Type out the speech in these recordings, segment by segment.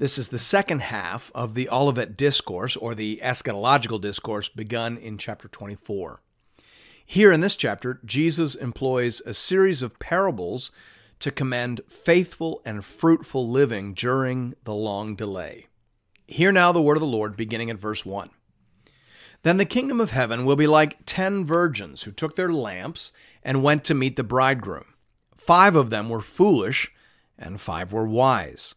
This is the second half of the Olivet Discourse, or the eschatological discourse, begun in chapter 24. Here in this chapter, Jesus employs a series of parables to commend faithful and fruitful living during the long delay. Hear now the word of the Lord, beginning at verse 1. Then the kingdom of heaven will be like ten virgins who took their lamps and went to meet the bridegroom. Five of them were foolish, and five were wise.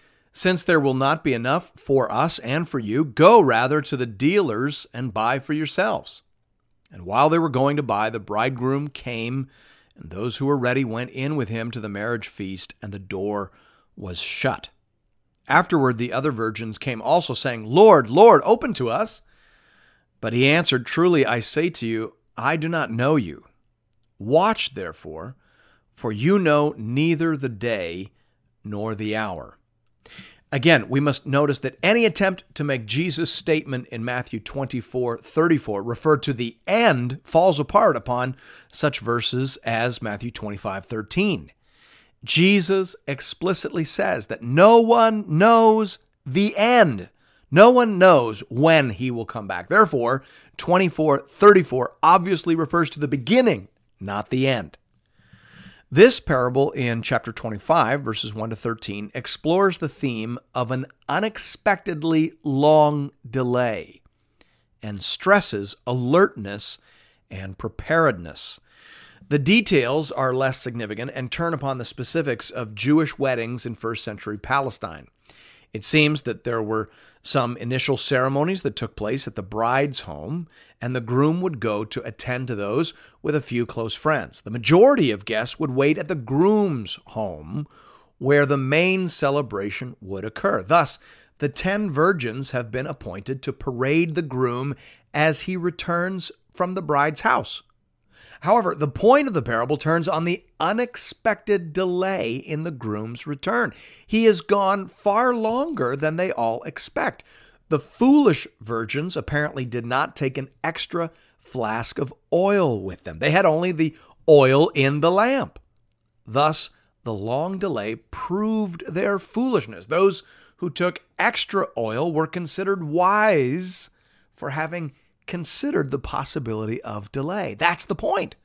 since there will not be enough for us and for you, go rather to the dealers and buy for yourselves. And while they were going to buy, the bridegroom came, and those who were ready went in with him to the marriage feast, and the door was shut. Afterward, the other virgins came also, saying, Lord, Lord, open to us. But he answered, Truly I say to you, I do not know you. Watch, therefore, for you know neither the day nor the hour. Again, we must notice that any attempt to make Jesus' statement in Matthew 24 34 refer to the end falls apart upon such verses as Matthew 25 13. Jesus explicitly says that no one knows the end. No one knows when he will come back. Therefore, 24 34 obviously refers to the beginning, not the end. This parable in chapter 25, verses 1 to 13, explores the theme of an unexpectedly long delay and stresses alertness and preparedness. The details are less significant and turn upon the specifics of Jewish weddings in first century Palestine. It seems that there were some initial ceremonies that took place at the bride's home, and the groom would go to attend to those with a few close friends. The majority of guests would wait at the groom's home, where the main celebration would occur. Thus, the ten virgins have been appointed to parade the groom as he returns from the bride's house. However, the point of the parable turns on the unexpected delay in the groom's return. He is gone far longer than they all expect. The foolish virgins apparently did not take an extra flask of oil with them, they had only the oil in the lamp. Thus, the long delay proved their foolishness. Those who took extra oil were considered wise for having considered the possibility of delay. That's the point.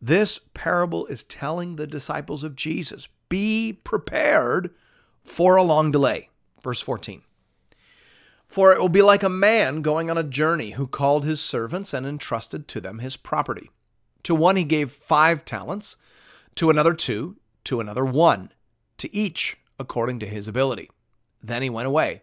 This parable is telling the disciples of Jesus be prepared for a long delay. Verse 14. For it will be like a man going on a journey who called his servants and entrusted to them his property. To one he gave five talents, to another two, to another one, to each according to his ability. Then he went away.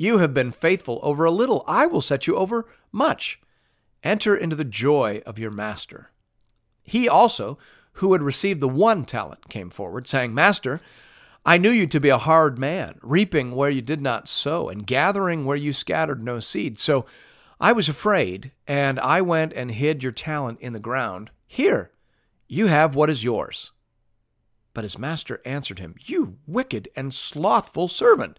You have been faithful over a little. I will set you over much. enter into the joy of your master. He also, who had received the one talent, came forward, saying, Master, I knew you to be a hard man, reaping where you did not sow, and gathering where you scattered no seed. So I was afraid, and I went and hid your talent in the ground. Here, you have what is yours. But his master answered him, You wicked and slothful servant.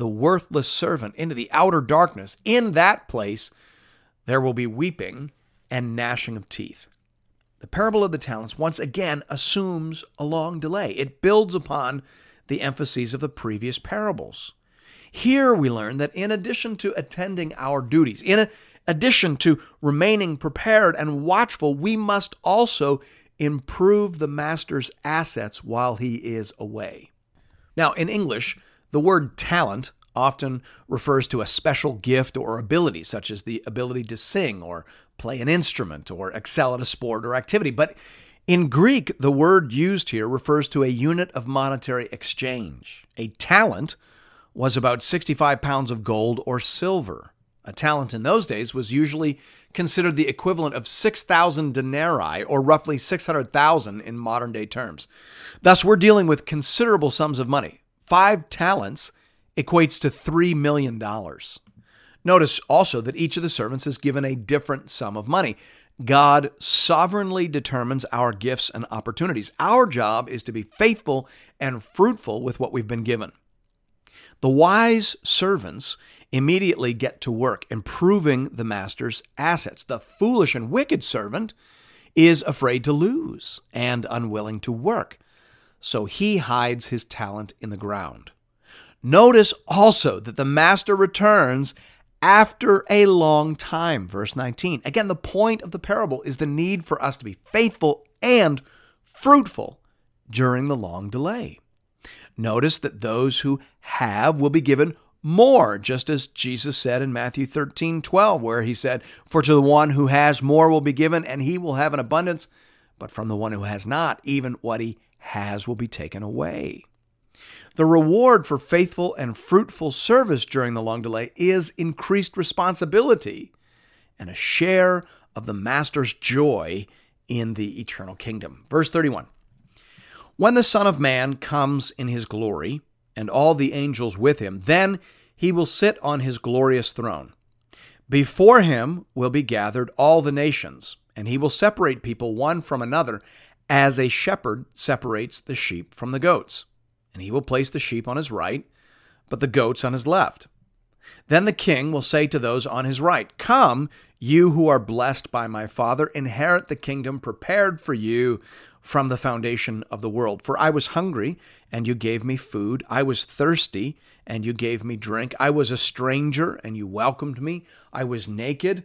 the worthless servant into the outer darkness. In that place there will be weeping and gnashing of teeth. The parable of the talents once again assumes a long delay. It builds upon the emphases of the previous parables. Here we learn that in addition to attending our duties, in addition to remaining prepared and watchful, we must also improve the master's assets while he is away. Now, in English, the word talent often refers to a special gift or ability, such as the ability to sing or play an instrument or excel at a sport or activity. But in Greek, the word used here refers to a unit of monetary exchange. A talent was about 65 pounds of gold or silver. A talent in those days was usually considered the equivalent of 6,000 denarii, or roughly 600,000 in modern day terms. Thus, we're dealing with considerable sums of money. Five talents equates to $3 million. Notice also that each of the servants is given a different sum of money. God sovereignly determines our gifts and opportunities. Our job is to be faithful and fruitful with what we've been given. The wise servants immediately get to work improving the master's assets. The foolish and wicked servant is afraid to lose and unwilling to work, so he hides his talent in the ground. Notice also that the master returns after a long time. Verse 19. Again, the point of the parable is the need for us to be faithful and fruitful during the long delay. Notice that those who have will be given more, just as Jesus said in Matthew 13, 12, where he said, For to the one who has more will be given, and he will have an abundance, but from the one who has not, even what he has will be taken away. The reward for faithful and fruitful service during the long delay is increased responsibility and a share of the Master's joy in the eternal kingdom. Verse 31 When the Son of Man comes in his glory, and all the angels with him, then he will sit on his glorious throne. Before him will be gathered all the nations, and he will separate people one from another, as a shepherd separates the sheep from the goats and he will place the sheep on his right, but the goats on his left. Then the king will say to those on his right, Come, you who are blessed by my Father, inherit the kingdom prepared for you from the foundation of the world. For I was hungry, and you gave me food. I was thirsty, and you gave me drink. I was a stranger, and you welcomed me. I was naked,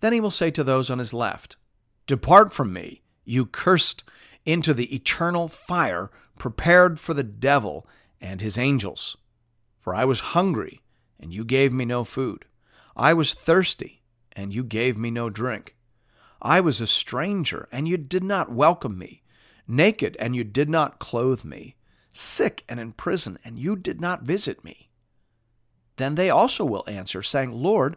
Then he will say to those on his left, Depart from me, you cursed into the eternal fire prepared for the devil and his angels. For I was hungry, and you gave me no food. I was thirsty, and you gave me no drink. I was a stranger, and you did not welcome me, naked, and you did not clothe me, sick and in prison, and you did not visit me. Then they also will answer, saying, Lord,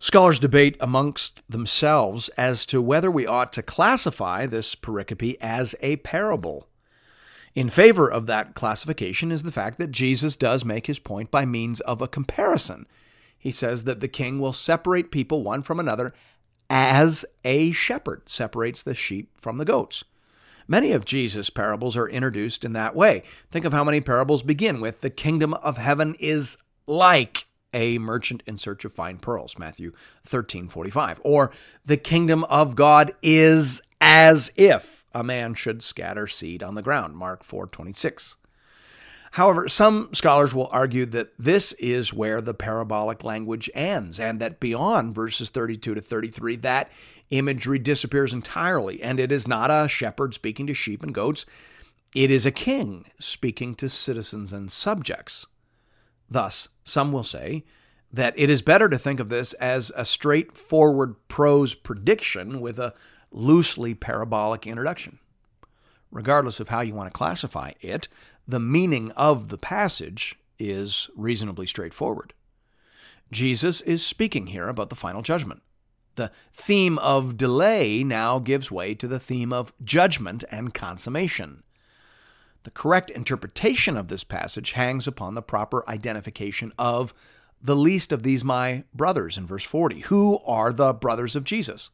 Scholars debate amongst themselves as to whether we ought to classify this pericope as a parable. In favor of that classification is the fact that Jesus does make his point by means of a comparison. He says that the king will separate people one from another as a shepherd separates the sheep from the goats. Many of Jesus' parables are introduced in that way. Think of how many parables begin with the kingdom of heaven is like a merchant in search of fine pearls, Matthew 13:45, or the kingdom of God is as if a man should scatter seed on the ground, Mark 4:26. However, some scholars will argue that this is where the parabolic language ends and that beyond verses 32 to 33 that imagery disappears entirely and it is not a shepherd speaking to sheep and goats, it is a king speaking to citizens and subjects. Thus, some will say that it is better to think of this as a straightforward prose prediction with a loosely parabolic introduction. Regardless of how you want to classify it, the meaning of the passage is reasonably straightforward. Jesus is speaking here about the final judgment. The theme of delay now gives way to the theme of judgment and consummation. The correct interpretation of this passage hangs upon the proper identification of the least of these my brothers in verse 40. Who are the brothers of Jesus?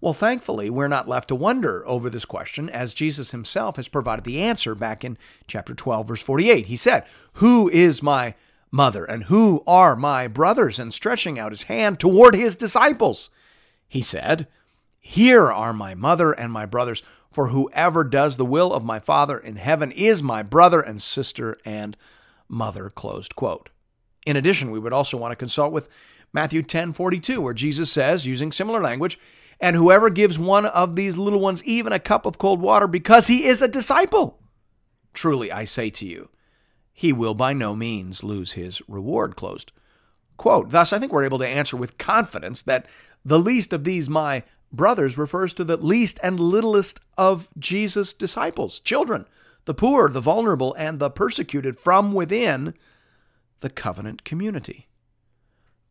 Well, thankfully, we're not left to wonder over this question, as Jesus himself has provided the answer back in chapter 12, verse 48. He said, Who is my mother, and who are my brothers? And stretching out his hand toward his disciples, he said, Here are my mother and my brothers. For whoever does the will of my Father in heaven is my brother and sister and mother. Closed quote. In addition, we would also want to consult with Matthew 10 42, where Jesus says, using similar language, and whoever gives one of these little ones even a cup of cold water because he is a disciple, truly I say to you, he will by no means lose his reward. Closed quote. Thus, I think we're able to answer with confidence that the least of these my brothers refers to the least and littlest of Jesus' disciples, children, the poor, the vulnerable, and the persecuted from within the covenant community.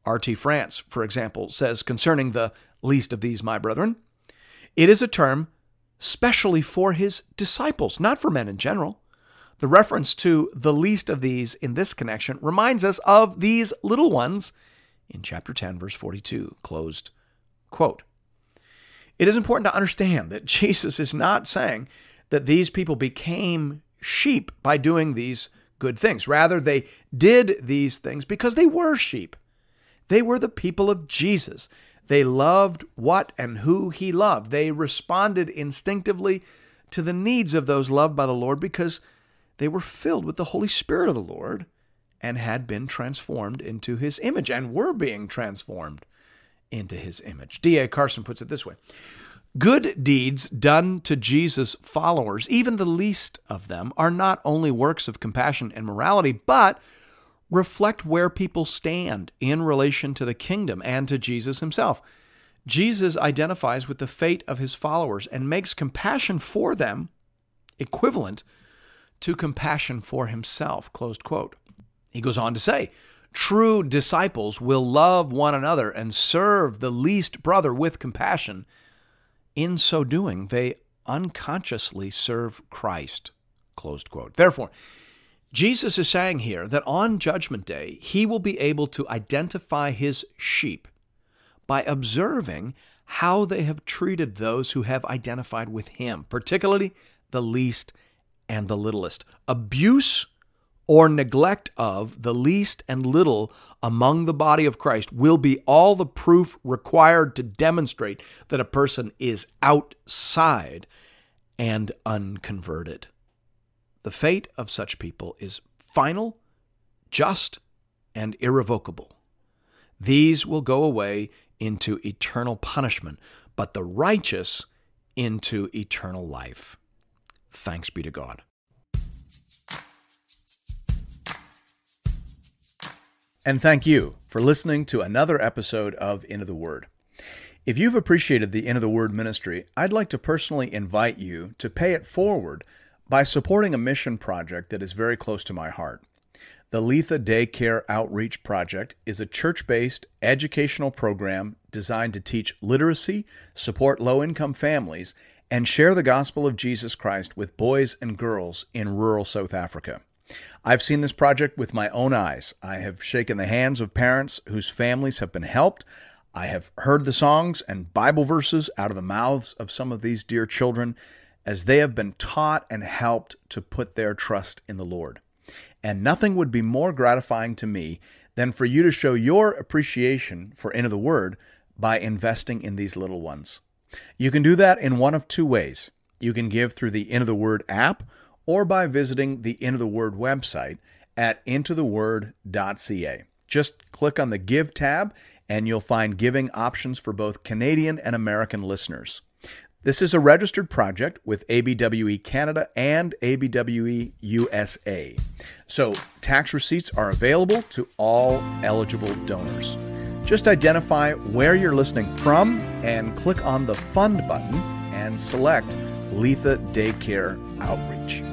R.T. France, for example, says concerning the least of these, my brethren, it is a term specially for his disciples, not for men in general. The reference to the least of these in this connection reminds us of these little ones in chapter 10, verse 42. Closed quote. It is important to understand that Jesus is not saying that these people became sheep by doing these good things. Rather, they did these things because they were sheep. They were the people of Jesus. They loved what and who he loved. They responded instinctively to the needs of those loved by the Lord because they were filled with the Holy Spirit of the Lord and had been transformed into his image and were being transformed into his image. D.A. Carson puts it this way Good deeds done to Jesus' followers, even the least of them, are not only works of compassion and morality, but reflect where people stand in relation to the kingdom and to Jesus himself. Jesus identifies with the fate of his followers and makes compassion for them equivalent to compassion for himself. Closed quote. He goes on to say, True disciples will love one another and serve the least brother with compassion. In so doing, they unconsciously serve Christ. Closed quote. Therefore, Jesus is saying here that on Judgment Day, he will be able to identify his sheep by observing how they have treated those who have identified with him, particularly the least and the littlest. Abuse or neglect of the least and little among the body of Christ will be all the proof required to demonstrate that a person is outside and unconverted. The fate of such people is final, just, and irrevocable. These will go away into eternal punishment, but the righteous into eternal life. Thanks be to God. And thank you for listening to another episode of Into the Word. If you've appreciated the Into the Word ministry, I'd like to personally invite you to pay it forward by supporting a mission project that is very close to my heart. The Letha Daycare Outreach Project is a church based educational program designed to teach literacy, support low income families, and share the gospel of Jesus Christ with boys and girls in rural South Africa. I've seen this project with my own eyes. I have shaken the hands of parents whose families have been helped. I have heard the songs and Bible verses out of the mouths of some of these dear children as they have been taught and helped to put their trust in the Lord. And nothing would be more gratifying to me than for you to show your appreciation for Into the Word by investing in these little ones. You can do that in one of two ways. You can give through the Into the Word app or by visiting the Into the Word website at intotheword.ca. Just click on the Give tab and you'll find giving options for both Canadian and American listeners. This is a registered project with ABWE Canada and ABWE USA. So, tax receipts are available to all eligible donors. Just identify where you're listening from and click on the Fund button and select Letha Daycare Outreach.